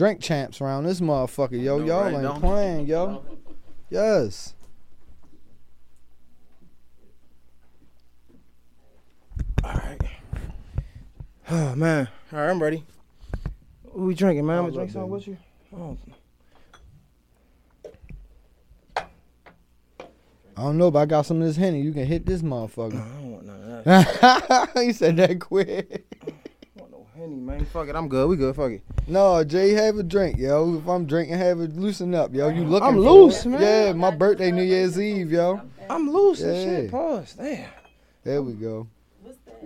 Drink champs around this motherfucker, yo. No, Y'all right, ain't don't. playing, yo. Yes. All right. Oh man. All right, I'm ready. What we drinking, man? I'm gonna Hold drink something with you. Oh. I don't know, but I got some of this henny. You can hit this No, I motherfucker. don't want none of that. you said that quick. I don't want no henny, man. Fuck it. I'm good. We good. Fuck it. No, Jay, have a drink, yo. If I'm drinking, have it loosen up, yo. You looking I'm for loose, it. man. Yeah, my birthday, New Year's Eve, yo. I'm loose and Yeah. shit. Pause. Damn. There we go. What's that?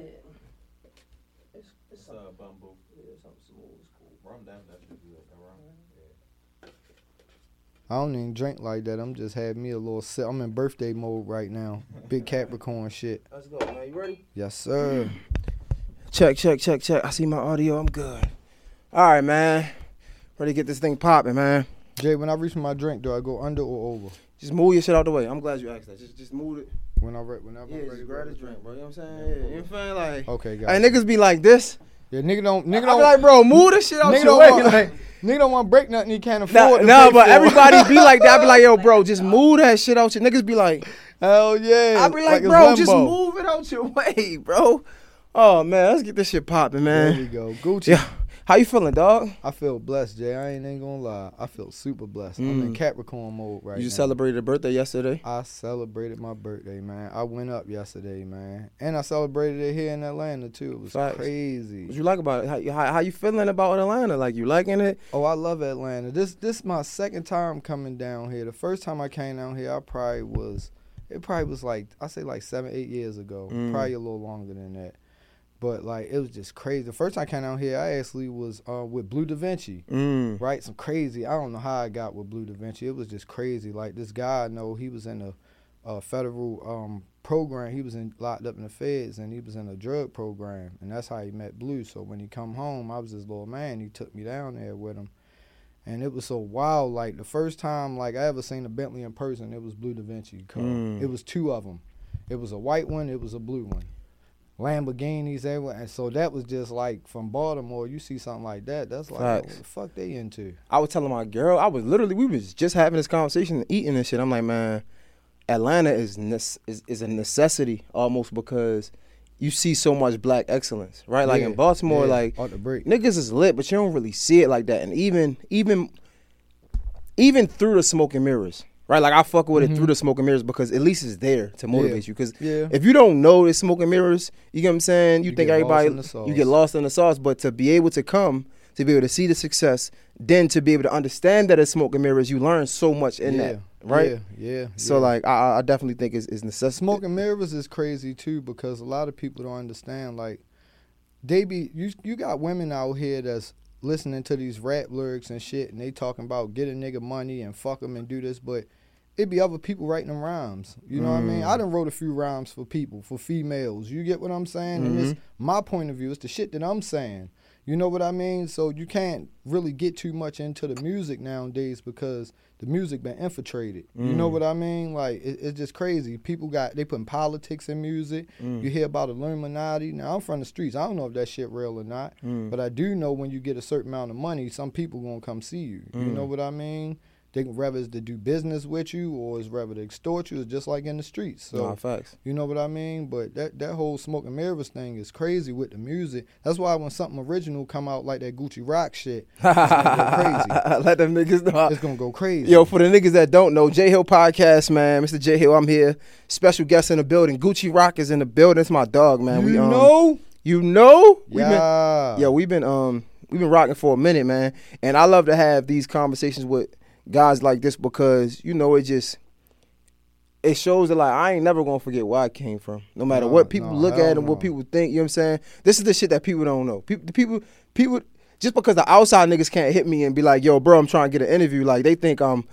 It's uh, bamboo. Yeah, something smooth. It's cool. Rum down, that should be good. Rum. I don't even drink like that. I'm just having me a little sip. I'm in birthday mode right now. Big Capricorn shit. Let's go, man. You ready? Yes, sir. Check, check, check, check. I see my audio. I'm good. All right, man. Ready to get this thing popping, man. Jay, when I reach for my drink, do I go under or over? Just move your shit out the way. I'm glad you asked that. Just, just move it. When I re- whenever Yeah, I'm ready just grab this drink, bro. You know what I'm saying? Yeah, you know what I'm saying? Like, Okay, hey, guys. niggas be like this. Yeah, nigga don't nigga I don't like, bro, move this shit out nigga your way. want, Like, nigga don't want to break nothing he can't afford. to no, but everybody be like that. I be like, yo, bro, just move that shit out your. Niggas be like, Hell yeah. I be like, it's bro, just move it out your way, bro. Oh man, let's get this shit popping, There man. we go. Gucci. Yeah, how you feeling, dog? I feel blessed, Jay. I ain't, ain't gonna lie. I feel super blessed. I'm in Mm. Capricorn mode right you now. celebrated a birthday yesterday. I celebrated my birthday, man. I went up yesterday, man, and I celebrated it here in Atlanta too. It was Facts. crazy. What you like about it? How, how, how you feeling about Atlanta? Like you liking it? Oh, I love Atlanta. This this my second time coming down here. The first time I came down here, I probably was it probably was like I say like seven, eight years ago. Mm. Probably a little longer than that. But like it was just crazy. The first time I came out here, I actually was uh, with Bleu DaVinci. Mm. Right, some crazy. I don't know how I got with Bleu DaVinci. It was just crazy. Like this guy, I know he was in a, a federal um, program. He was in locked up in the feds, and he was in a drug program, and that's how he met Blue. So when he come home, I was his little man. He took me down there with him, and it was so wild. Like the first time, like I ever seen a Bentley in person, it was Bleu DaVinci. Mm. It was two of them. It was a white one. It was a blue one. Lamborghinis everywhere, and so that was just like from Baltimore. You see something like that, that's like Facts. what the fuck they into. I was telling my girl, I was literally, we was just having this conversation, and eating and shit. I'm like, man, Atlanta is nece- is, is a necessity almost because you see so much black excellence, right? Like in Baltimore, yeah, like off the break. niggas is lit, but you don't really see it like that. And even even even through the smoke and mirrors, right? Like I fuck with it through mm-hmm. the smoke and mirrors because at least it's there to motivate you. Because Yeah. if you don't know it's smoke and mirrors, you get what I'm saying. You, You think everybody in the sauce. you get lost in the sauce, but to be able to come. To be able to see the success, then to be able to understand that it's smoke and mirrors, you learn so much in yeah, that, right? Yeah, yeah. So yeah. like, I, I definitely think it's, it's necessary. smoke and mirrors is crazy too because a lot of people don't understand. Like, they be you you got women out here that's listening to these rap lyrics and shit, and they talking about get a nigga money and fuck him and do this, but it be other people writing them rhymes. You know what I mean? Mm. I done wrote a few rhymes for people, for females. You get what I'm saying? And Mm-hmm. it's my point of view. It's the shit that I'm saying. You know what I mean? So you can't really get too much into the music nowadays because the music been infiltrated. You know Mm. what I mean? Like it, it's just crazy. People got they putting politics in music. Mm. You hear about Illuminati. Now I'm from the streets. I don't know if that shit real or not, Mm. but I do know when you get a certain amount of money, some people gonna come see you. You Mm. know what I mean? They can rather is to do business with you or is rather to extort you. It's just like in the streets. So nah, facts. you know what I mean? But that that whole smoke and mirrors thing is crazy with the music. That's why when something original come out like that Gucci Rock shit, it's gonna go crazy. Let them niggas know. It's gonna go crazy. Yo, for the niggas that don't know, Jay Hill Podcast, man. Mr. Jay Hill, I'm here. Special guest in the building. Gucci Rock is in the building. It's my dog, man. you we um, know? You know? We been yeah. Yo, we've been um we've been rocking for a minute, man. And I love to have these conversations with guys like this because you know it just it shows that like I ain't never gonna forget where I came from. No matter No, what people no, look at and what no. people think, you know what I'm saying? This is the shit that people don't know. People the people people just because the outside niggas can't hit me and be like, yo, bro, I'm trying to get an interview, like they think I'm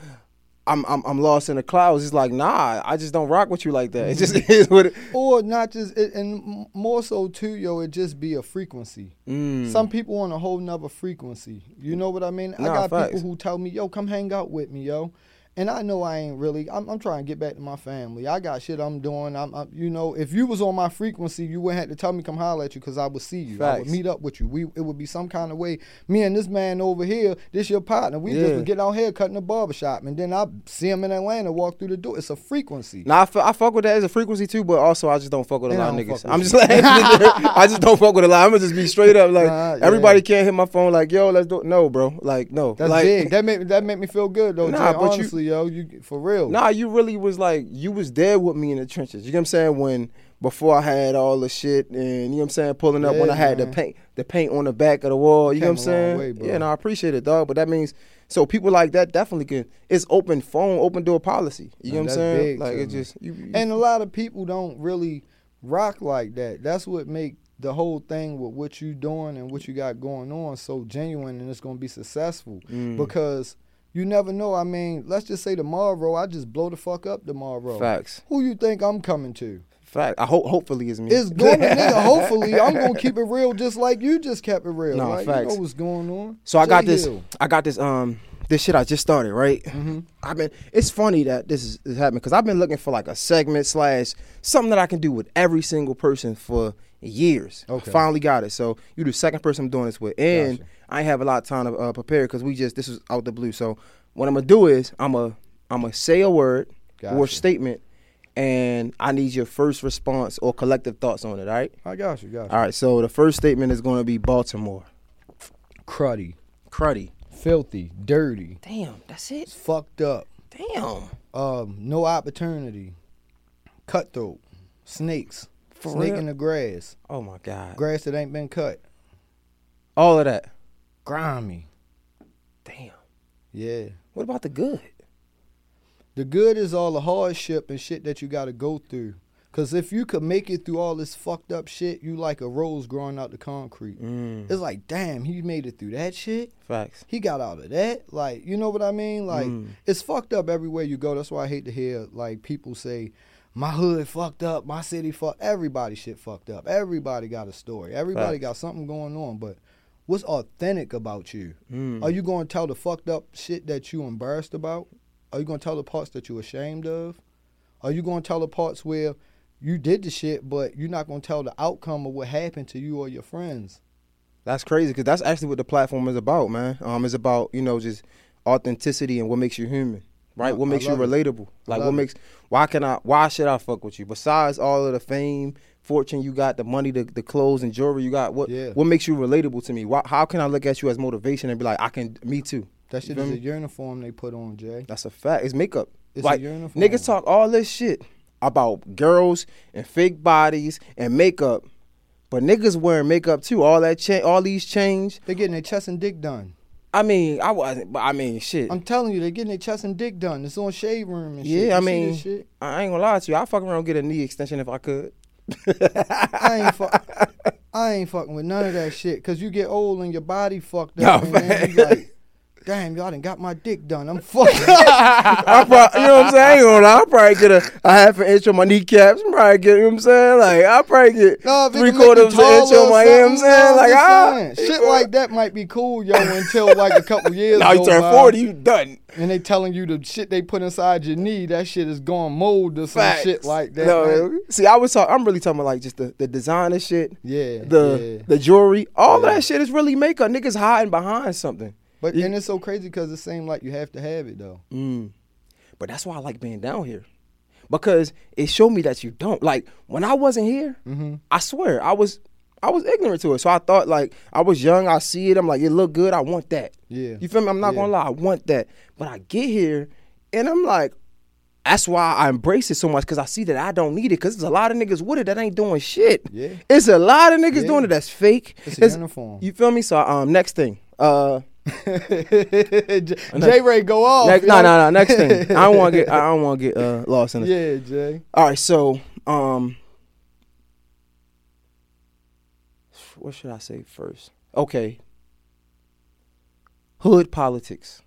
I'm I'm, I'm lost in the clouds. It's like, nah, I just don't rock with you like that. It just is what it or not just it, and more so too, yo. It just be a frequency. Mm. Some people on a whole nother frequency. You know what I mean? I got facts. people who tell me, "Yo, come hang out with me, yo." And I know I ain't really. I'm, I'm trying to get back to my family. I got shit I'm doing. I'm, I'm you know, if you was on my frequency, you wouldn't have to tell me come holler at you because I would see you. I would meet up with you. We it would be some kind of way. Me and this man over here, this your partner. We just Yeah. would get out here cutting the barbershop, and then I see him in Atlanta, walk through the door. It's a frequency. Nah, I, fuck with that as a frequency too, but also I just don't fuck with a And lot of niggas. I'm just like, I just don't fuck with a lot. I'm gonna just be straight up like, Nah, yeah. everybody can't hit my phone like, yo, let's do it. No, bro, like, no. That's like, big. That made that made me feel good though. Nah, Jay. but you- honestly, yo, you for real. Nah, you really was like, you was there with me in the trenches. You know what I'm saying? When before I had all the shit and you know what I'm saying, pulling up when I had man. the paint, the paint on the back of the wall. You know what I'm saying? way, yeah, no, I appreciate it, dog. But that means so people like that definitely can. It's open phone, open door policy. You know what I'm saying? Like it just you, you- And a lot of people don't really rock like that. That's what make the whole thing with what you doing and what you got going on so genuine and it's gonna be successful. Mm. Because you never know. I mean, let's just say tomorrow I just blow the fuck up tomorrow. facts. Who you think I'm coming to? Fact. I hope hopefully it's me. It's going to nigga. Hopefully, I'm gonna keep it real, just like you just kept it real. Nah, like, You know what's going on. So I got Jay this. Hill. I got this. Um, this shit I just started. Right. Mm-hmm. I've been. It's funny that this is, is happening because I've been looking for like a segment slash something that I can do with every single person for years. I Okay. finally got it. So you're the second person I'm doing this with, and Gotcha. I have a lot of time to uh, prepare because we just this is out the blue. So what I'm gonna do is I'm a I'm gonna say a word or statement, and I need your first response or collective thoughts on it. All right. I got you. Got you. All right. So the first statement is gonna be Baltimore. Cruddy, Cruddy. filthy, dirty, Damn. That's it. it's fucked up. Damn. um, no opportunity, cutthroat, snakes, For snake real? in the grass, Oh my God. grass that ain't been cut, All of that. Grimy. Damn. Yeah. What about the good? The good is all the hardship and shit that you got to go through. Cause if you could make it through all this fucked up shit, you like a rose growing out the concrete. Mm. It's like, damn, he made it through that shit. Facts. He got out of that. Like, you know what I mean? Like, Mm. it's fucked up everywhere you go. That's why I hate to hear like people say, "My hood fucked up, my city fucked." Everybody shit fucked up. Everybody got a story. Everybody Facts. got something going on. But what's authentic about you? Mm. Are you going to tell the fucked up shit that you embarrassed about? Are you going to tell the parts that you're ashamed of? Are you going to tell the parts where you did the shit, but you're not going to tell the outcome of what happened to you or your friends? That's crazy because that's actually what the platform is about, man. Um, it's about you know just authenticity and what makes you human, right? What I makes you love it. relatable? Like what it. makes? Why can I? Why should I fuck with you? Besides all of the fame, fortune you got, the money, the, the clothes and jewelry you got, what Yeah. what makes you relatable to me? Why, how can I look at you as motivation and be like, I can, me too? That You shit feel is a uniform they put on, Jay. That's a fact. It's makeup. It's like a uniform. niggas talk all this shit about girls and fake bodies and makeup, but niggas wearing makeup too. All that cha- all these change. They're getting their chest and dick done. I mean, I wasn't, but I mean, shit. I'm telling you, they're getting their chest and dick done. It's on shade room and shit. yeah, You I mean, shit? I ain't gonna lie to you. I fuck around and get a knee extension if I could. I ain't fuck, I ain't fucking with none of that shit. Cause you get old and your body fucked No, up. and you like, damn, y'all done got my dick done. I'm fucking. I probably, you know what I'm saying? I ain't gonna lie. I'll probably get a, a half an inch on my kneecaps. I'm probably get, you know what I'm saying? Like, I'll probably get No, three can make you quarters of an inch on my, you know what I'm saying? Like, ah. shit like that might be cool, yo, until like a couple years. Now you turn by, 40, you done. and they telling you the shit they put inside your knee, that shit is going mold or some Facts. shit like that. No, man. see, I was talking. I'm really talking about like just the, the designer shit, Yeah, the yeah. the jewelry, all Yeah. that shit is really makeup. Niggas hiding behind something. But Yeah. and it's so crazy because it seems like you have to have it though. Mm. But that's why I like being down here. Because it showed me that you don't. Like when I wasn't here, Mm-hmm. I swear I was I was ignorant to it. So I thought like I was young, I see it, I'm like, it look good, I want that. Yeah. You feel me? I'm not Yeah. gonna lie, I want that. But I get here and I'm like, that's why I embrace it so much because I see that I don't need it. Because there's a lot of niggas with it that ain't doing shit. Yeah. It's a lot of niggas Yeah. doing it that's fake. It's a uniform. You feel me? So um, next thing. Uh, J Ray go off. next, no, no, no. Next thing. I don't want to get. I don't want to get uh, lost in it. Yeah, Jay. All right. So um, what should I say first? Okay. Hood politics.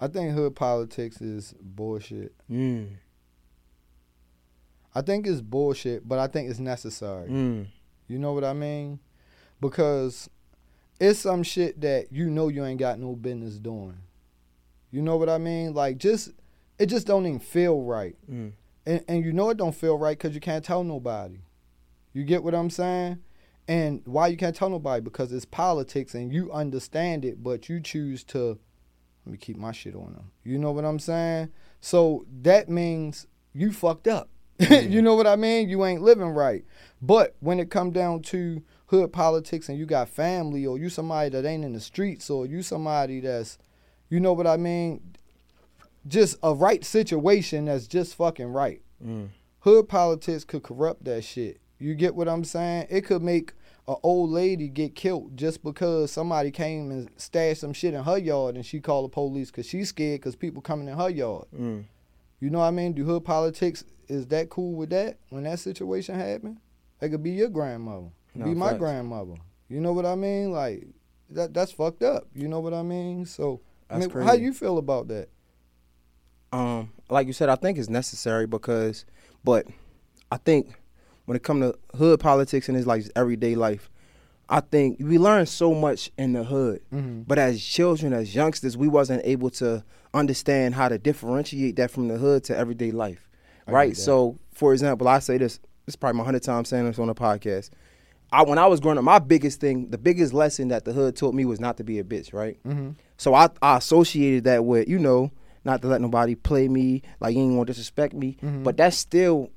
I think hood politics is bullshit. Mm. I think it's bullshit, but I think it's necessary. Mm. You know what I mean? Because it's some shit that you know you ain't got no business doing. You know what I mean? Like just it just don't even feel right. Mm. And and you know it don't feel right cuz you can't tell nobody. You get what I'm saying? And why you can't tell nobody because it's politics and you understand it but you choose to let me keep my shit on them. You know what I'm saying? So that means you fucked up. you know what I mean? You ain't living right. But when it come down to hood politics and you got family or you somebody that ain't in the streets or you somebody that's you know what I mean? Just a right situation that's just fucking right. Mm. Hood politics could corrupt that shit. You get what I'm saying? It could make a old lady get killed just because somebody came and stashed some shit in her yard and she called the police because she's scared because people coming in her yard. Mm. You know what I mean? Do hood politics is that cool with that when that situation happen? It could be your grandmother, No, be my facts. grandmother. You know what I mean? Like that that's fucked up. You know what I mean? So I mean, how you feel about that? um, like you said, I think it's necessary because, but I think when it comes to hood politics and it's like everyday life, I think we learn so much in the hood. Mm-hmm. But as children, as youngsters, we wasn't able to understand how to differentiate that from the hood to everyday life, I right? So, for example, I say this. This is probably my hundred times saying this on the podcast. I, when I was growing up, my biggest thing, the biggest lesson that the hood taught me was not to be a bitch, right? Mm-hmm. So I, I associated that with, you know, not to let nobody play me, like you ain't gonna disrespect me. Mhm. But that's still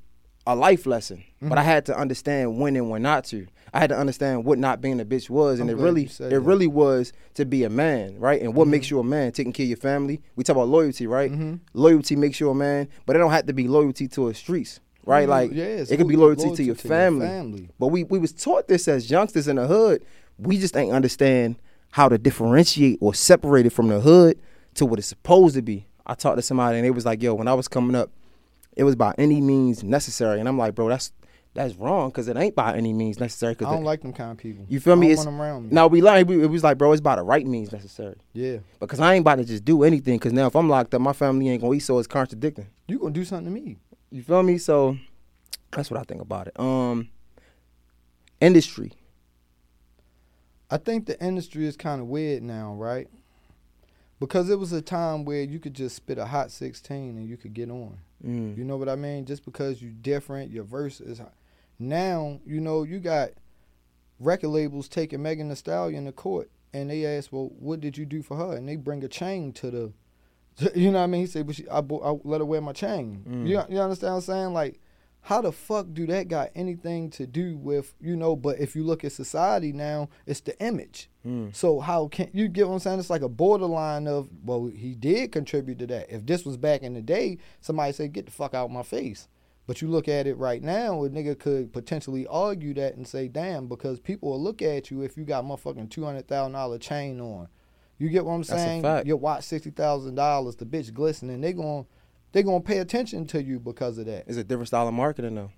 a life lesson. But I Mhm. had to understand when and when not to. I had to understand what not being a bitch was, and I'm it really, it that. really was to be a man, right? And what Mhm. makes you a man? Taking care of your family. We talk about loyalty, right? Mm-hmm. Loyalty makes you a man, but it don't have to be loyalty to the streets, right? Like it's it could be lo- loyalty, to your family. family. But we we was taught this as youngsters in the hood. We just ain't understand how to differentiate or separate it from the hood to what it's supposed to be. I talked to somebody and they was like, "Yo, when I was coming up, it was by any means necessary." And I'm like, "Bro, that's that's wrong because it ain't by any means necessary." Cause I don't like them kind of people. You feel me? I It's- don't want them around me. now we learned we- it was like, bro, it's by the right means necessary. Yeah, Because I ain't about to just do anything. Because now if I'm locked up, my family ain't gonna eat, so it's contradicting. you gonna do something to me? You feel me? So that's what I think about it. Um, industry. I think the industry is kind of weird now, right? Because it was a time where you could just spit a hot 16 and you could get on. Mm. You know what I mean? Just because you're different, your verse is hot. Now, you know, you got record labels taking Megan Thee Stallion to court and they ask, well, what did you do for her? And they bring a chain to the, you know what I mean? He said, but she, I, bo- I let her wear my chain. Mm. You, you understand what I'm saying? Like, how the fuck do that got anything to do with, you know, but if you look at society now, it's the image. Mm. So how can you get what I'm saying? It's like a borderline of well, he did contribute to that. If this was back in the day, somebody say, "Get the fuck out of my face." But you look at it right now, a nigga could potentially argue that and say, "Damn," because people will look at you if you got motherfucking two hundred thousand dollar chain on. You get what I'm That's saying? Your watch sixty thousand dollars, the bitch glistening. They gon' they gonna pay attention to you because of that. It's a different style of marketing though.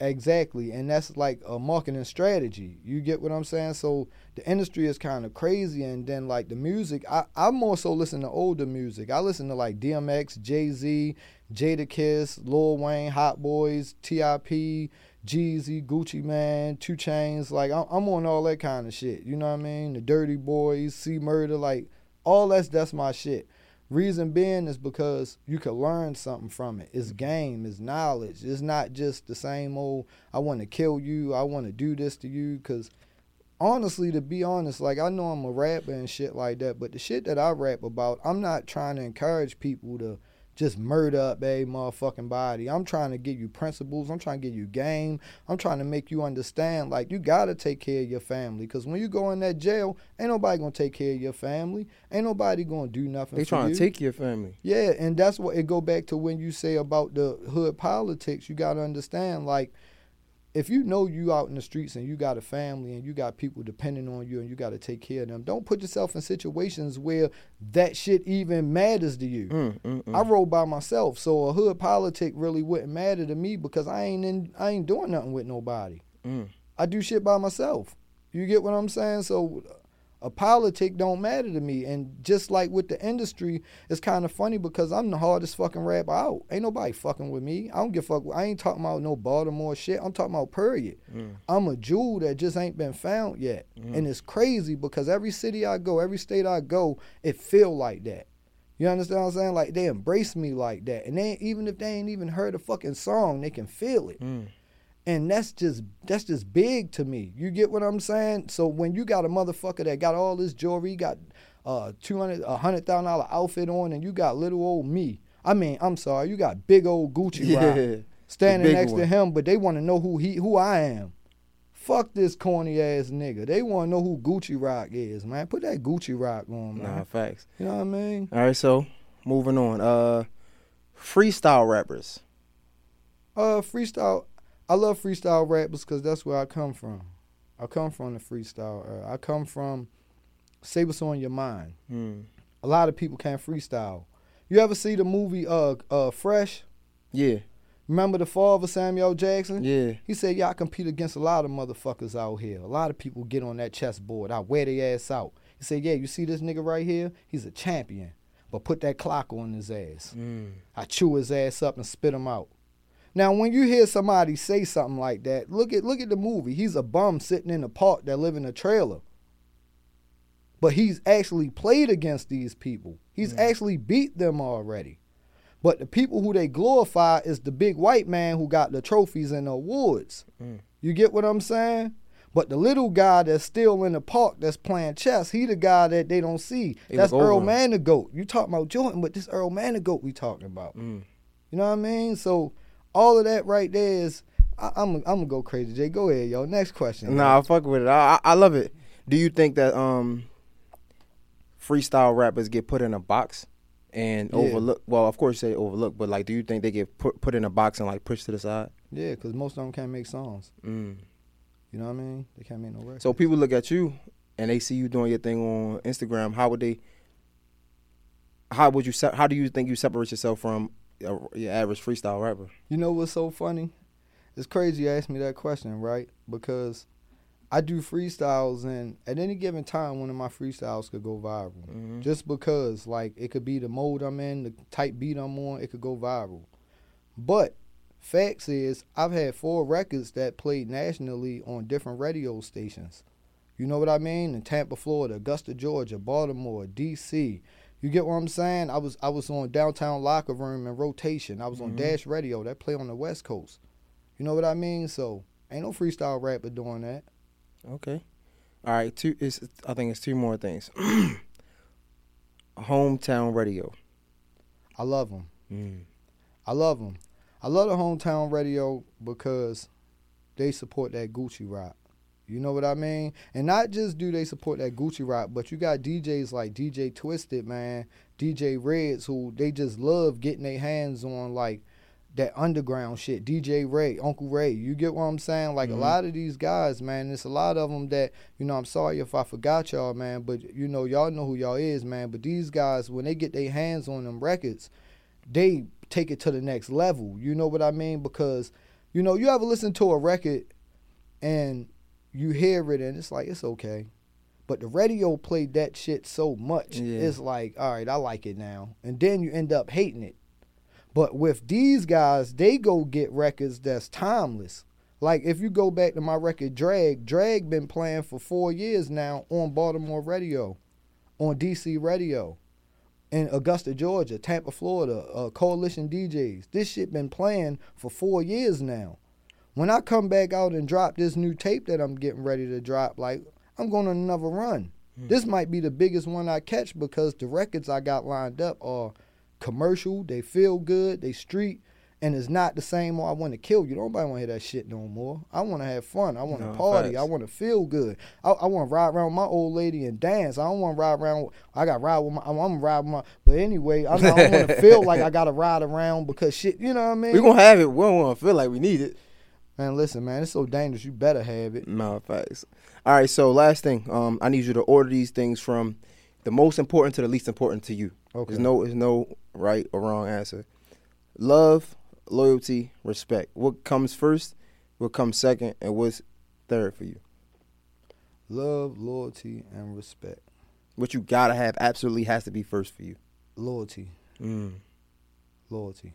Exactly, and that's like a marketing strategy. You get what I'm saying? So the industry is kind of crazy, and then like the music, I I more so listen to older music. I listen to like DMX, Jay Z, Jadakiss, Lil Wayne, Hot Boys, T.I.P., Jeezy, Gucci Mane, Two Chainz. Like I'm, on all that kind of shit. You know what I mean? The Dirty Boys, C Murder, like all that's that's my shit. Reason being is because you can learn something from it. It's game, it's knowledge. It's not just the same old. I want to kill you. I want to do this to you. Cause honestly, to be honest, like I know I'm a rapper and shit like that, but the shit that I rap about, I'm not trying to encourage people to just murder up a motherfucking body. I'm trying to give you principles. I'm trying to give you game. I'm trying to make you understand like you gotta take care of your family. Cause when you go in that jail, ain't nobody gonna take care of your family. Ain't nobody gonna do nothing. They trying you. to take your family. Yeah, and that's what it go back to when you say about the hood politics. You gotta understand, like, if you know you out in the streets and you got a family and you got people depending on you and you got to take care of them, don't put yourself in situations where that shit even matters to you. Mm, mm, mm. I roll by myself, so a hood politic really wouldn't matter to me because I ain't in, I ain't doing nothing with nobody. Mm. I do shit by myself. You get what I'm saying? So a politic don't matter to me. And just like with the industry, it's kind of funny because I'm the hardest fucking rapper out. Ain't nobody fucking with me. I don't give a fuck. I ain't talking about no Baltimore shit. I'm talking about period. Mm. I'm a jewel that just ain't been found yet. And it's crazy because every city I go, every state I go, it feel like that. You understand what I'm saying? Like they embrace me like that. And they even if they ain't even heard a fucking song, they can feel it Mm. And that's just that's just big to me. You get what I'm saying? So when you got a motherfucker that got all this jewelry, got uh two hundred a hundred thousand dollar outfit on, and you got little old me. I mean, I'm sorry, you got big old Gucci Yeah. Rock standing next to him, but they want to know who he who I am. Fuck this corny ass nigga. They want to know who Gucci Rock is, man. Put that Gucci Rock on, man. Nah, facts. You know what I mean? All right, so moving on. Uh, freestyle rappers. Uh, freestyle. I love freestyle rappers because that's where I come from. I come from the freestyle. era. I come from say what's on your mind. Mm. A lot of people can't freestyle. You ever see the movie uh uh Fresh? Yeah, Remember the father Samuel Jackson? yeah. He said, "Yeah, I compete against a lot of motherfuckers out here. A lot of people get on that chessboard. I wear their ass out." He said, "Yeah, you see this nigga right here? He's a champion, but put that clock on his ass. Mm. I chew his ass up and spit him out." Now, when you hear somebody say something like that, look at look at the movie. He's a bum sitting in a park that live in a trailer. But he's actually played against these people. He's actually beat them already. But the people who they glorify is the big white man who got the trophies and the awards. Mm. You get what I'm saying? But the little guy that's still in the park that's playing chess, he the guy that they don't see. That's Earl. Manigault. You talking about Jordan, but this Earl Manigault we talking about. Mm. You know what I mean? So all of that right there is I, I'm I'm gonna go crazy. Jay, go ahead, yo. Next question. Nah, I fuck with it. I, I love it. Do you think that um freestyle rappers get put in a box and Yeah. overlook? Well, of course they overlook, but like, do you think they get put put in a box and like pushed to the side? Yeah, because most of them can't make songs. Mm. You know what I mean? They can't make no records. So people look at you and they see you doing your thing on Instagram. How would they? How would you? How do you think you separate yourself from your average freestyle rapper? You know what's so funny? It's crazy you asked me that question, right? Because I do freestyles, and at any given time, one of my freestyles could go viral. Mhm. Just because, like, it could be the mode I'm in, the type beat I'm on, it could go viral. But facts is, I've had four records that played nationally on different radio stations. You know what I mean? In Tampa, Florida, Augusta, Georgia, Baltimore, D.C. You get what I'm saying? I was I was on downtown locker room and rotation. I was on Mhm. Dash Radio that play on the West Coast. You know what I mean? So ain't no freestyle rapper doing that. Okay. All right. Two. It's, I think it's two more things. Hometown radio. I love them. Mm. I love them. I love the hometown radio because they support that Gucci rock. You know what I mean? And not just do they support that Gucci rock, but you got DJs like DJ Twisted, man, DJ Reds, who they just love getting their hands on like that underground shit. DJ Ray, Uncle Ray. You get what I'm saying? Like Mhm. a lot of these guys, man, it's a lot of them that, you know, I'm sorry if I forgot y'all, man, but you know, y'all know who y'all is, man. But these guys, when they get their hands on them records, they take it to the next level. You know what I mean? Because, you know, you ever listen to a record and you hear it and it's like, it's okay. But the radio played that shit so much. Yeah. It's like, all right, I like it now. And then you end up hating it. But with these guys, they go get records that's timeless. Like if you go back to my record Drag, Drag been playing for four years now on Baltimore radio, on DC radio in Augusta, Georgia, Tampa, Florida, uh, Coalition DJs. This shit been playing for four years now. When I come back out and drop this new tape that I'm getting ready to drop, like I'm going on another run. Hmm. This might be the biggest one I catch because the records I got lined up are commercial, they feel good, they street, and it's not the same. Oh, I want to kill you. Nobody want to hear that shit no more. I want to have fun. I want to No, party. facts. I want to feel good. I, I want to ride around with my old lady and dance. I don't want to ride around. with- I got to ride with my. I'm gonna ride with my. But anyway, I, I don't want to feel like I got to ride around because shit. You know what I mean? We gonna have it. We don't want to feel like we need it. Man, listen, man, it's so dangerous. You better have it. No facts. All right. So last thing, um, I need you to order these things from the most important to the least important to you. Okay. There's no, there's no right or wrong answer. Love, loyalty, respect. What comes first? What comes second? And what's third for you? Love, loyalty, and respect. What you gotta have absolutely has to be first for you. Loyalty, Mm. loyalty.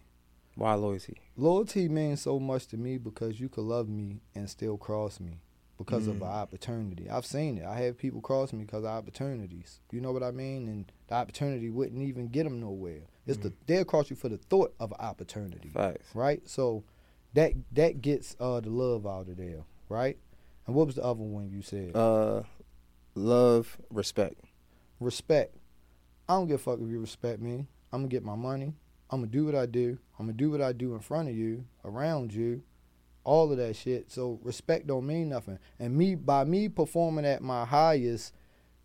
Why loyalty? Loyalty means so much to me because you could love me and still cross me because of Mm. an opportunity. I've seen it. I have people cross me because of opportunities. You know what I mean? And the opportunity wouldn't even get them nowhere. It's the they'll cross you for the thought of an opportunity, Facts. right? So that that gets uh the love out of there, right? And what was the other one you said? Uh, love, respect. respect. I don't give a fuck if you respect me. I'm gonna get my money. I'm gonna do what I do. I'm gonna do what I do in front of you, around you, all of that shit. So respect don't mean nothing. And me by me performing at my highest,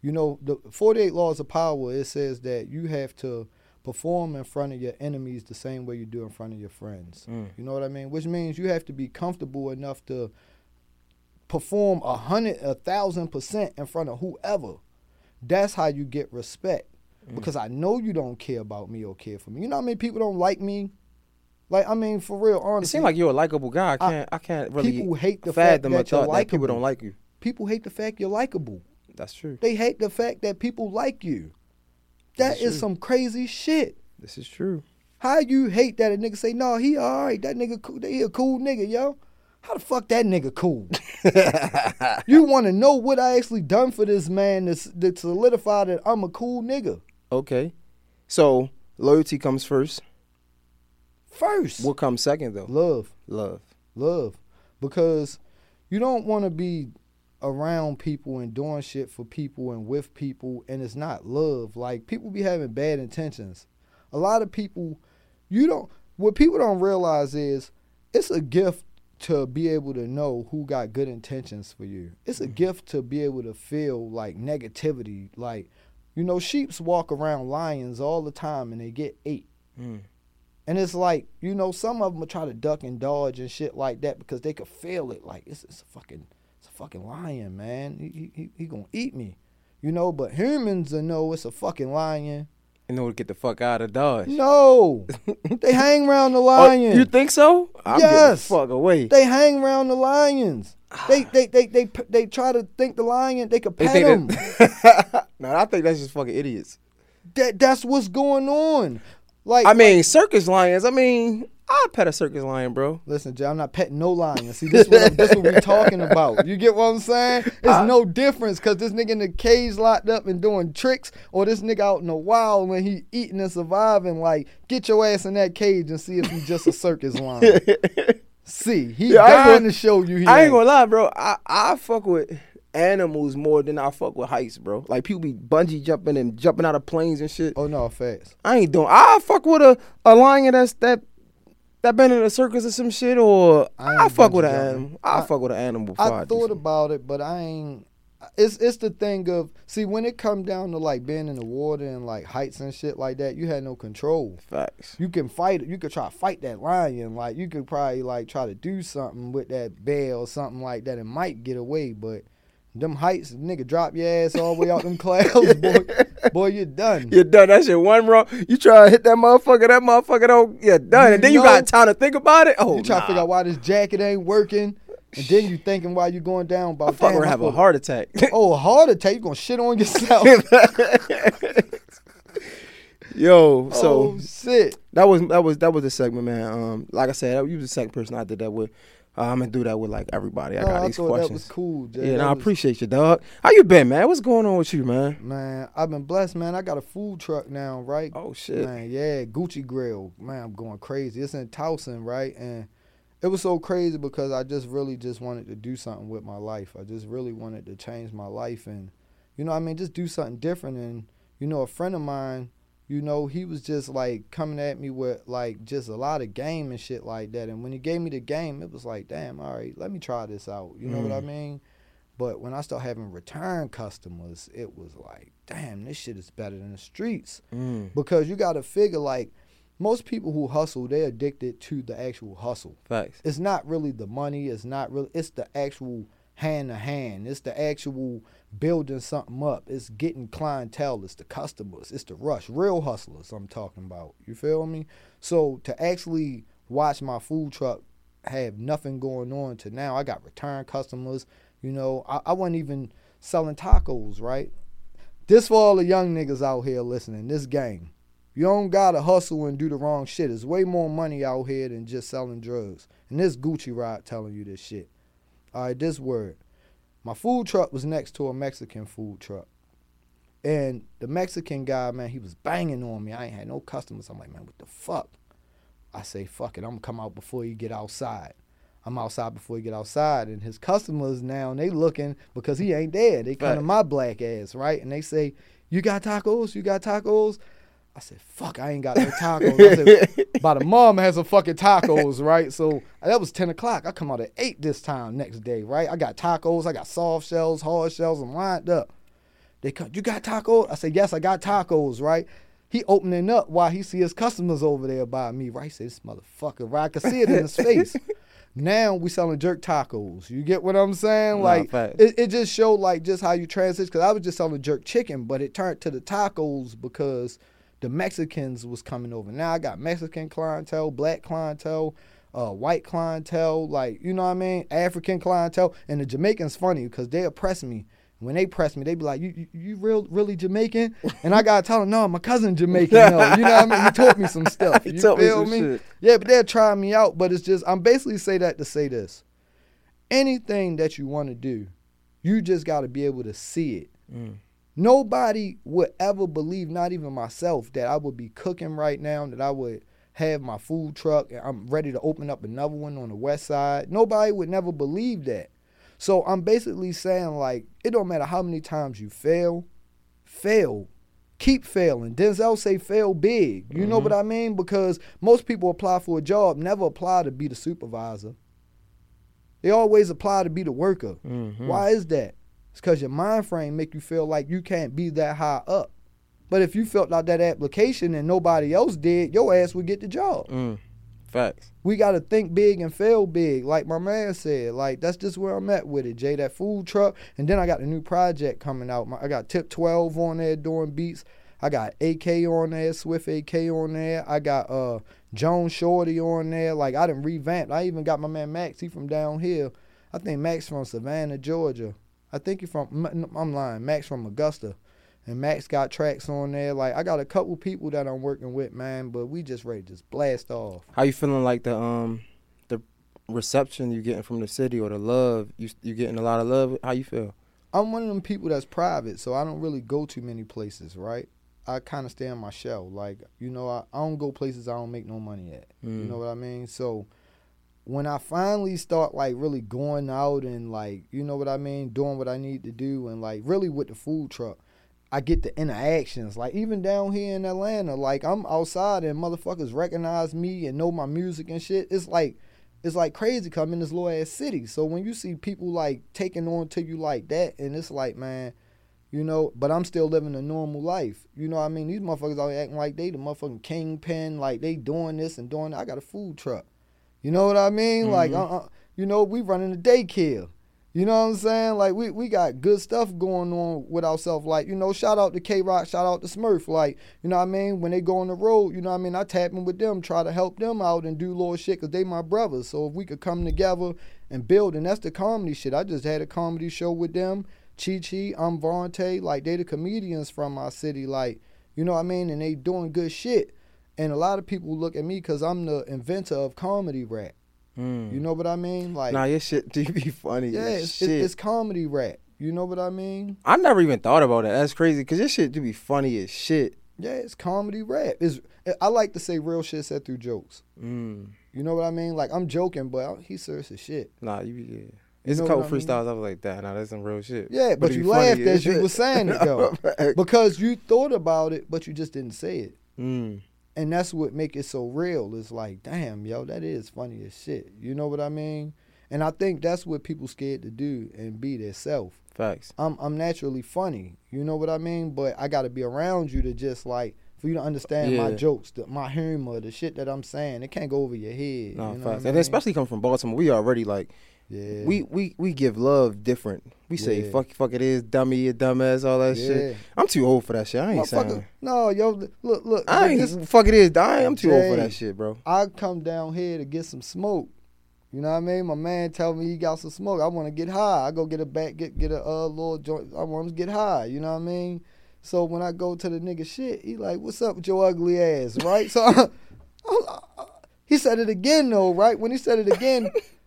you know, the 48 laws of power. It says that you have to perform in front of your enemies the same way you do in front of your friends. Mm. You know what I mean? Which means you have to be comfortable enough to perform a hundred, a thousand percent in front of whoever. That's how you get respect. Mm. Because I know you don't care about me or care for me. You know how many people don't like me? Like I mean, for real, honestly. It seems like you're a likable guy. I I- can't. I, can't really people hate the fact fathom that you're that people don't like you. people hate the fact you're likable. That's true. They hate the fact that people like you. That That's is true. some crazy shit. This is true. How you hate that a nigga say, no, he all right. That nigga, cool. he a cool nigga, yo. How the fuck that nigga cool? you want to know what I actually done for this man to, to solidify that I'm a cool nigga. Okay. So loyalty comes first. First, What comes second though? love, Love. love, because you don't want to be around people and doing shit for people and with people, and it's not love. Like people be having bad intentions. A lot of people, you don't. What people don't realize is it's a gift to be able to know who got good intentions for you. It's a mm-hmm. gift to be able to feel like negativity. Like, you know, sheeps walk around lions all the time and they get ate. Mm. And it's like, you know, some of them will try to duck and dodge and shit like that because they could feel it. Like it's, it's a fucking, it's a fucking lion, man. He, he, he gonna eat me, you know. But humans will know it's a fucking lion. In order to get the fuck out of Dodge. No, they hang around the Oh, you think so? I'm Yes. The fuck away. they hang around the lions. They, they, they, they, they, they try to think the lion they could They pet think him. that- no, I think that's just fucking idiots. That, that's what's going on. Like, I mean, circus lions. I mean, I'd pet a circus lion, bro. Listen, Jay, I'm not petting no lion. See, this what this what we talking about. You get what I'm saying? It's no difference because this nigga in the cage locked up and doing tricks, or this nigga out in the wild when he eating and surviving. Like, get your ass in that cage and see if he's just a circus lion. see, he Yeah, I dying gonna- show you. He I ain't ain't. gonna lie, bro. I, I fuck with animals more than I fuck with heights, bro. Like people be bungee jumping and jumping out of planes and shit. Oh no, facts. I ain't doing. I fuck with a, a lion that's that that been in a circus or some shit, or I I, fuck with an animal. I, I- fuck with an animal. I, I thought about it, but I ain't. It's it's the thing of see when it come down to like being in the water and like heights and shit like that, you had no control. facts. you can fight it. You could try to fight that lion. Like you could probably like try to do something with that bear or something like that and might get away. But them heights, nigga, drop your ass all the way out them clouds, boy. Boy, you're done. You're done. That shit one wrong. You try to hit that motherfucker. That motherfucker don't. You're done. and then you got time to think about it. Oh, you try nah. to figure out why this jacket ain't working, and then you thinking why you going down. About I fuck around have a heart attack. Oh, a heart attack. You gonna shit on yourself? Yo, so oh shit. that was that was that was the segment, man. Um, like I said, you was the second person I did that with. Uh, I'm gonna do that with like everybody. I No, got I these questions. that was cool. Jay. Yeah, That no, I appreciate you, dog. How you been, man? What's going on with you, man? Man, I've been blessed, man. I got a food truck now, right? Oh shit. Man, yeah, Gucci Grill. Man, I'm going crazy. It's in Towson, right? And it was so crazy because I just really just wanted to do something with my life. I just really wanted to change my life and you know I mean just do something different and you know a friend of mine you know he was just like coming at me with like just a lot of game and shit like that and when he gave me the game it was like damn all right let me try this out you know what I Mm. mean but when I start having return customers it was like damn this shit is better than the streets Mm. because you got to figure like most people who hustle they're addicted to the actual hustle Facts. it's not really the money it's not really it's the actual hand to hand. It's the actual building something up. It's getting clientele. It's the customers. It's the rush. Real hustlers i'm talking about. You feel me? So to actually watch my food truck have nothing going on to now i got return customers. You know i, I wasn't even selling tacos right? This for all the young niggas out here listening this game. You don't gotta hustle and do the wrong shit. There's way more money out here than just selling drugs. And this Gucci ride telling you this shit. All right, this word. My food truck was next to a Mexican food truck. And the Mexican guy, man, he was banging on me. I ain't had no customers. I'm like, man, what the fuck? I say, fuck it, I'm gonna come out before you get outside. I'm outside before you get outside. And his customers now, they looking because he ain't there. They come to my black ass, right? And they say, You got tacos? You got tacos? I said, fuck, I ain't got no tacos. I said, by the mom has some fucking tacos, right? So that was 10 o'clock. I come out at 8 this time next day, right? I got tacos, I got soft shells, hard shells, I'm lined up. They come, you got tacos? I said, yes, I got tacos, right? He opening up while he see his customers over there by me, right? He said, this motherfucker, right? I could see it in his face. Now we selling jerk tacos. You get what I'm saying? Like it, it just showed like just how you transition. Because I was just selling jerk chicken, but it turned to the tacos because the Mexicans was coming over. Now I got Mexican clientele, black clientele, uh, white clientele, like you know what I mean, African clientele, and the Jamaicans funny because they oppress me. When they press me, they be like, "You, you, you real, really Jamaican?" And I gotta tell them, "No, my cousin Jamaican." No, you know what I mean. He taught me some stuff. He you taught me some me? shit. Yeah, but they're trying me out. But it's just I'm basically say that to say this. Anything that you want to do, you just got to be able to see it. Mm. Nobody would ever believe, not even myself, that I would be cooking right now, that I would have my food truck and I'm ready to open up another one on the west side. Nobody would never believe that. So I'm basically saying like it don't matter how many times you fail, fail. Keep failing. Denzel say fail big. You know what I mean? Because most people apply for a job, never apply to be the supervisor. They always apply to be the worker. Mhm. Why is that? It's because your mind frame make you feel like you can't be that high up. But if you filled out that application and nobody else did, your ass would get the job. Mm. Facts. We got to think big and fail big, like my man said. Like that's just where I'm at with it, Jay. That food truck, and then I got a new project coming out. My, I got Tip 12 on there doing beats. I got AK on there, Swift AK on there. I got uh Joan Shorty on there. Like I done revamped. I even got my man Max. He from down here. I think Max from Savannah, Georgia. I think you're from. I'm lying. Max from Augusta. And Max got tracks on there. Like I got a couple people that I'm working with, man. But we just ready to just blast off. How you feeling like the um the reception you're getting from the city or the love you you getting a lot of love? How you feel? I'm one of them people that's private, so I don't really go too many places, right? I kind of stay on my shell. Like, you know, I, I don't go places I don't make no money at. You Mm. know what I mean? So when I finally start like really going out and like, you know what I mean, doing what I need to do and like really with the food truck, I get the interactions. Like even down here in Atlanta, like I'm outside and motherfuckers recognize me and know my music and shit. It's like it's like crazy I'm in this little ass city. So when you see people like taking on to you like that, and it's like, man, you know, but I'm still living a normal life. You know what I mean? These motherfuckers out acting like they the motherfucking kingpin, like they doing this and doing that. I got a food truck. You know what I mean? Like, uh, uh, you know, we running a daycare. You know what I'm saying? Like we, we got good stuff going on with ourselves. Like, you know, shout out to K Rock, shout out to Smurf. Like, you know what I mean? When they go on the road, you know what I mean? I tap in with them, try to help them out and do little shit because they my brothers. So if we could come together and build, and that's the comedy shit. I just had a comedy show with them. Chi Chi, I'm Vontae. Like, they the comedians from my city. Like, you know what I mean? And they doing good shit. And a lot of people look at me because I'm the inventor of comedy rap. Mm. You know what I mean? Like, nah, your shit do be funny. yeah, it's, shit. it's, it's comedy rap. You know what I mean? I never even thought about it. That's crazy because your shit do be funny as shit. Yeah, it's comedy rap. It's I like to say real shit said through jokes. Mm. You know what I mean? Like I'm joking, but he's serious as shit. Nah, you yeah. It's know a couple I mean? freestyles I was like that. Nah, that's some real shit. Yeah, but, it'd you laughed as you were saying it though, because you thought about it, but you just didn't say it. mm. And that's what make it so real. It's like, damn, yo, that is funny as shit. You know what I mean? And I think that's what people scared to do and be their self. Facts. I'm I'm naturally funny. You know what I mean? But I got to be around you to just like for you to understand my jokes, the, my humor, the shit that I'm saying. It can't go over your head. No, you know facts. I And especially coming from Baltimore, we already like yeah, we we we give love different. We say Yeah. fuck fuck it is, dummy, you dumbass, all that yeah. shit. I'm too old for that shit. I ain't saying. no, yo, look, look. I ain't this- fuck it is. I am too old for that shit, bro. I come down here to get some smoke. You know what I mean? My man tell me he got some smoke. I want to get high. I go get a back, get get a uh, little joint. I want to get high. You know what I mean? So when I go to the nigga shit, he like, "What's up with your ugly ass?" Right? So he said it again though. Right? When he said it again,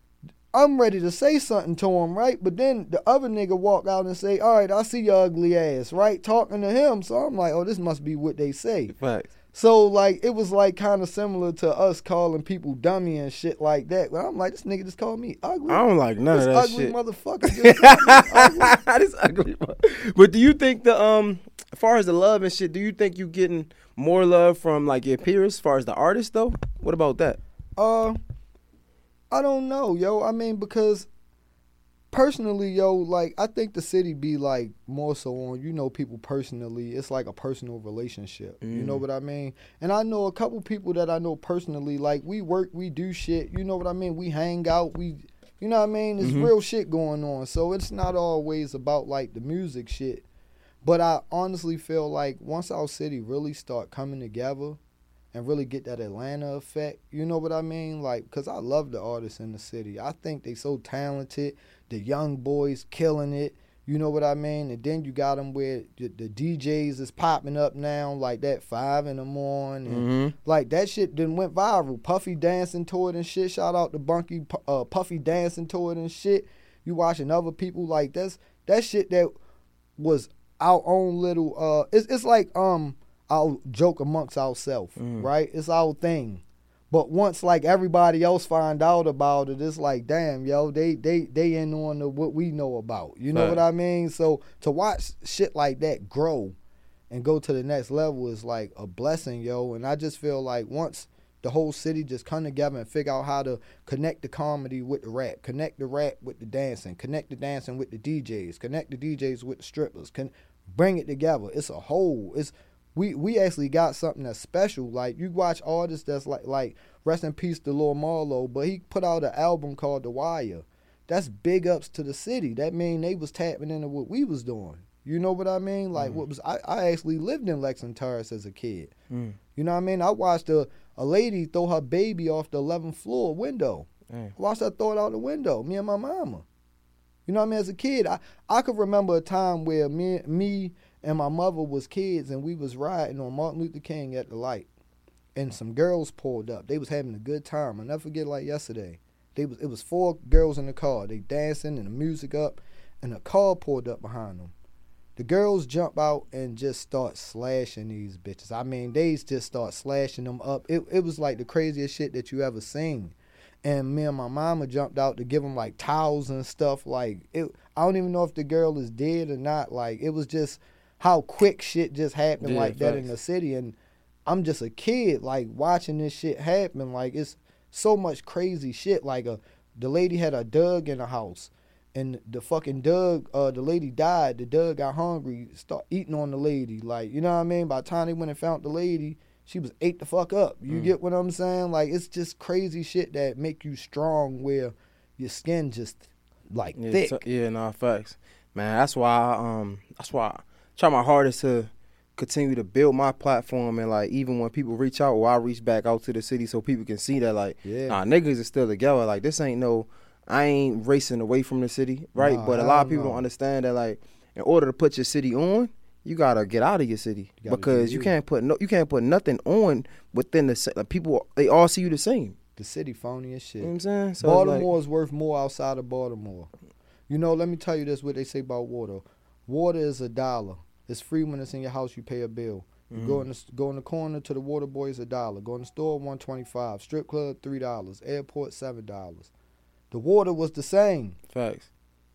I'm ready to say something to him. Right? But then the other nigga walk out and say, "All right, I see your ugly ass." Right? Talking to him. So I'm like, "Oh, this must be what they say." Facts. So like it was like kind of similar to us calling people dummy and shit like that. But I'm like, this nigga just called me ugly. I don't like none this of that ugly shit. motherfucker. Just called me ugly. this ugly. one. But do you think the um, as far as the love and shit, do you think you getting more love from like your peers, as far as the artist though? What about that? Uh, I don't know, yo. I mean, because personally, yo, like I think the city be like more so on you know people personally. It's like a personal relationship. You know Mm. what I mean? And I know a couple people that I know personally. Like we work, we do shit. You know what I mean? We hang out. We, you know what I mean? There's Mhm. real shit going on. So it's not always about like the music shit. But I honestly feel like once our city really start coming together and really get that Atlanta effect, you know what I mean? Like, cause I love the artists in the city. I think they so talented. The young boys killing it. You know what I mean? And then you got them where the, the DJs is popping up now, like that five in the morning. Mm-hmm. like that shit then went viral. Puffy dancing to it and shit. Shout out to Bunky uh, Puffy dancing to it and shit. You watching other people like that's that shit that was our own little uh it's it's like um our joke amongst ourselves, Mm. right? It's our thing. But once like everybody else find out about it, it's like, damn, yo, they they they in on the, what we know about. You know Right. what I mean? So to watch shit like that grow and go to the next level is like a blessing, yo. And I just feel like once the whole city just come together and figure out how to connect the comedy with the rap, connect the rap with the dancing, connect the dancing with the DJs, connect the DJs with the strippers, can bring it together. It's a whole. It's we we actually got something that's special. Like you watch artists that's like like rest in peace to Lil Marlo, but he put out an album called The Wire. That's big ups to the city. That mean they was tapping into what we was doing. You know what I mean? Like what was I, I actually lived in Lexington Terrace as a kid. Mm. You know what I mean? I watched a, a lady throw her baby off the 11th floor window. Damn. I watched her throw it out the window, me and my mama. You know what I mean? As a kid, I, I could remember a time where me, me and my mother was kids and we was riding on Martin Luther King at the light. And some girls pulled up. They was having a good time. I'll never forget like yesterday. They was it was four girls in the car. They dancing and the music up and a car pulled up behind them. The girls jump out and just start slashing these bitches. I mean, they just start slashing them up. It it was like the craziest shit that you ever seen. And me and my mama jumped out to give them like towels and stuff. Like it, I don't even know if the girl is dead or not. Like it was just how quick shit just happened Yeah, like that in the city. And I'm just a kid, like watching this shit happen. Like it's so much crazy shit. Like a the lady had a Doug in the house, and the fucking Doug, uh, the lady died. The Doug got hungry, start eating on the lady. Like you know what I mean. By the time they went and found the lady, she was ate the fuck up. You Mm. get what I'm saying? Like it's just crazy shit that make you strong, where your skin just like Yeah, thick. so- yeah, nah, facts, man. That's why, um, that's why I try my hardest to continue to build my platform and like even when people reach out, or I reach back out to the city so people can see that like, Yeah. nah, niggas is still together. Like this ain't no, I ain't racing away from the city, right? But a lot of people no. don't understand that like, in order to put your city on, you gotta get out of your city You because you can't put no, you can't put nothing on within the like, people. They all see you the same. The city phony as shit. You know what I'm saying? So it's like- is worth more outside of Baltimore. You know, let me tell you this: what they say about water. Water is a dollar. It's free when it's in your house. You pay a bill. You go in the go in the corner to the water boy is a dollar. Go in the store one twenty five. Strip club three dollars. Airport seven dollars. The water was the same. Facts.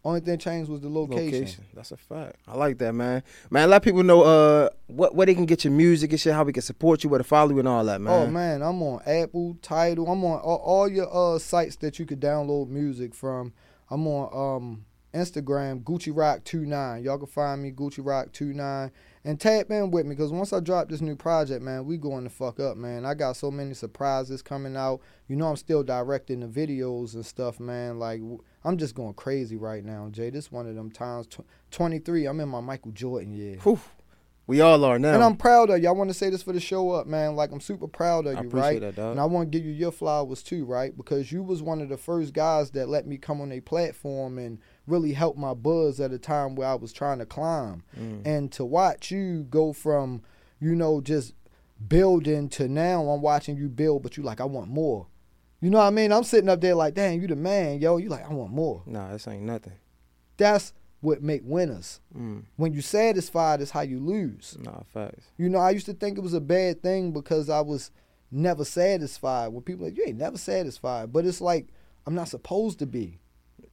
Only thing changed was the location. location. That's a fact. I like that, man. Man, let people know uh what where they can get your music and shit, how we can support you, where to follow you and all that, man. Oh man, I'm on Apple, Tidal. I'm on all, all your uh sites that you could download music from. I'm on um Instagram, Gucci Rock 29. Y'all can find me Gucci Rock 29 and tap in with me because once I drop this new project, man, we going to fuck up, man. I got so many surprises coming out. You know, I'm still directing the videos and stuff, man. Like I'm just going crazy right now, Jay. This one of them times. Tw- 23. I'm in my Michael Jordan year. Whew. We all are now. And I'm proud of you. I want to say this for the show up, man. Like I'm super proud of I you, right? that. And I want to give you your flowers too, right? Because you was one of the first guys that let me come on a platform and really helped my buzz at a time where I was trying to climb. Mm. And to watch you go from, you know, just building to now I'm watching you build, but you like, I want more. You know what I mean? I'm sitting up there like, dang, you the man, yo. You like, I want more. Nah, this ain't nothing. That's what make winners. Mm. When you satisfied is how you lose. Nah, facts. You know, I used to think it was a bad thing because I was never satisfied. When people like, you ain't never satisfied. But it's like, I'm not supposed to be.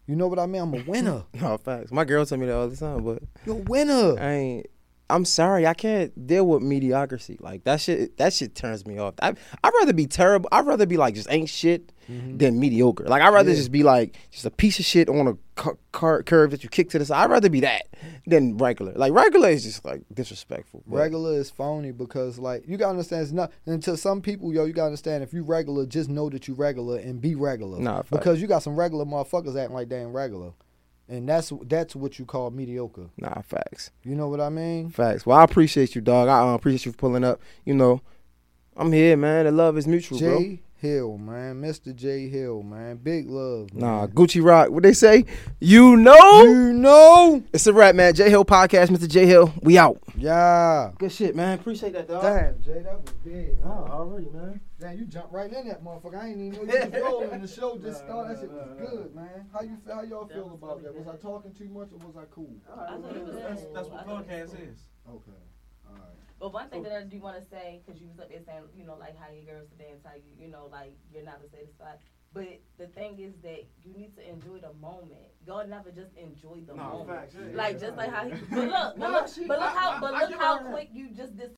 You know what I mean? I'm a winner. No, facts. My girl tell me that all the time, but You're a winner. I ain't. I'm sorry, I can't deal with mediocrity. Like that shit. That shit turns me off. I I'd rather be terrible. I'd rather be like just ain't shit mm-hmm. than mediocre. Like I'd rather Yeah. just be like just a piece of shit on a cu- cur- curve that you kick to the side. I'd rather be that than regular. Like regular is just like disrespectful. Regular is phony because, like, you gotta understand it's not. And to some people, yo, you gotta understand if you regular, just know that you regular and be regular. Nah, because you got some regular motherfuckers acting like they ain't regular, and that's that's what you call mediocre. Nah, facts. You know what I mean? Facts. Well, I appreciate you, dog. I uh, appreciate you for pulling up. You know, I'm here, man. The love is mutual, bro. Jay Hill, man, Mr. Jay Hill, man, big love. Man. Nah. Gucci Rock. What they say? You know. you know, It's a wrap, man. Jay Hill podcast, Mr. Jay Hill. We out. yeah. Good shit, man. Appreciate that, dog. Damn, Jay, that was big. Oh, already, man. Damn, you jumped right in that motherfucker. I ain't even know you was rolling. The show just started. That shit was good, man. How you how y'all feel about that? Was I talking too much or was I cool? I thought it was That's, cool. that's what I thought it was podcast is. Okay. All right. But one thing that I do want to say, because you was up there saying, you know, like how your girls today and how you, you know, like you're not satisfied. But the thing is that you need to enjoy the moment. Y'all never just enjoy the No, moment. facts, yeah, like yeah. just like how he. But look, but look, but look how, but look how quick you just dis-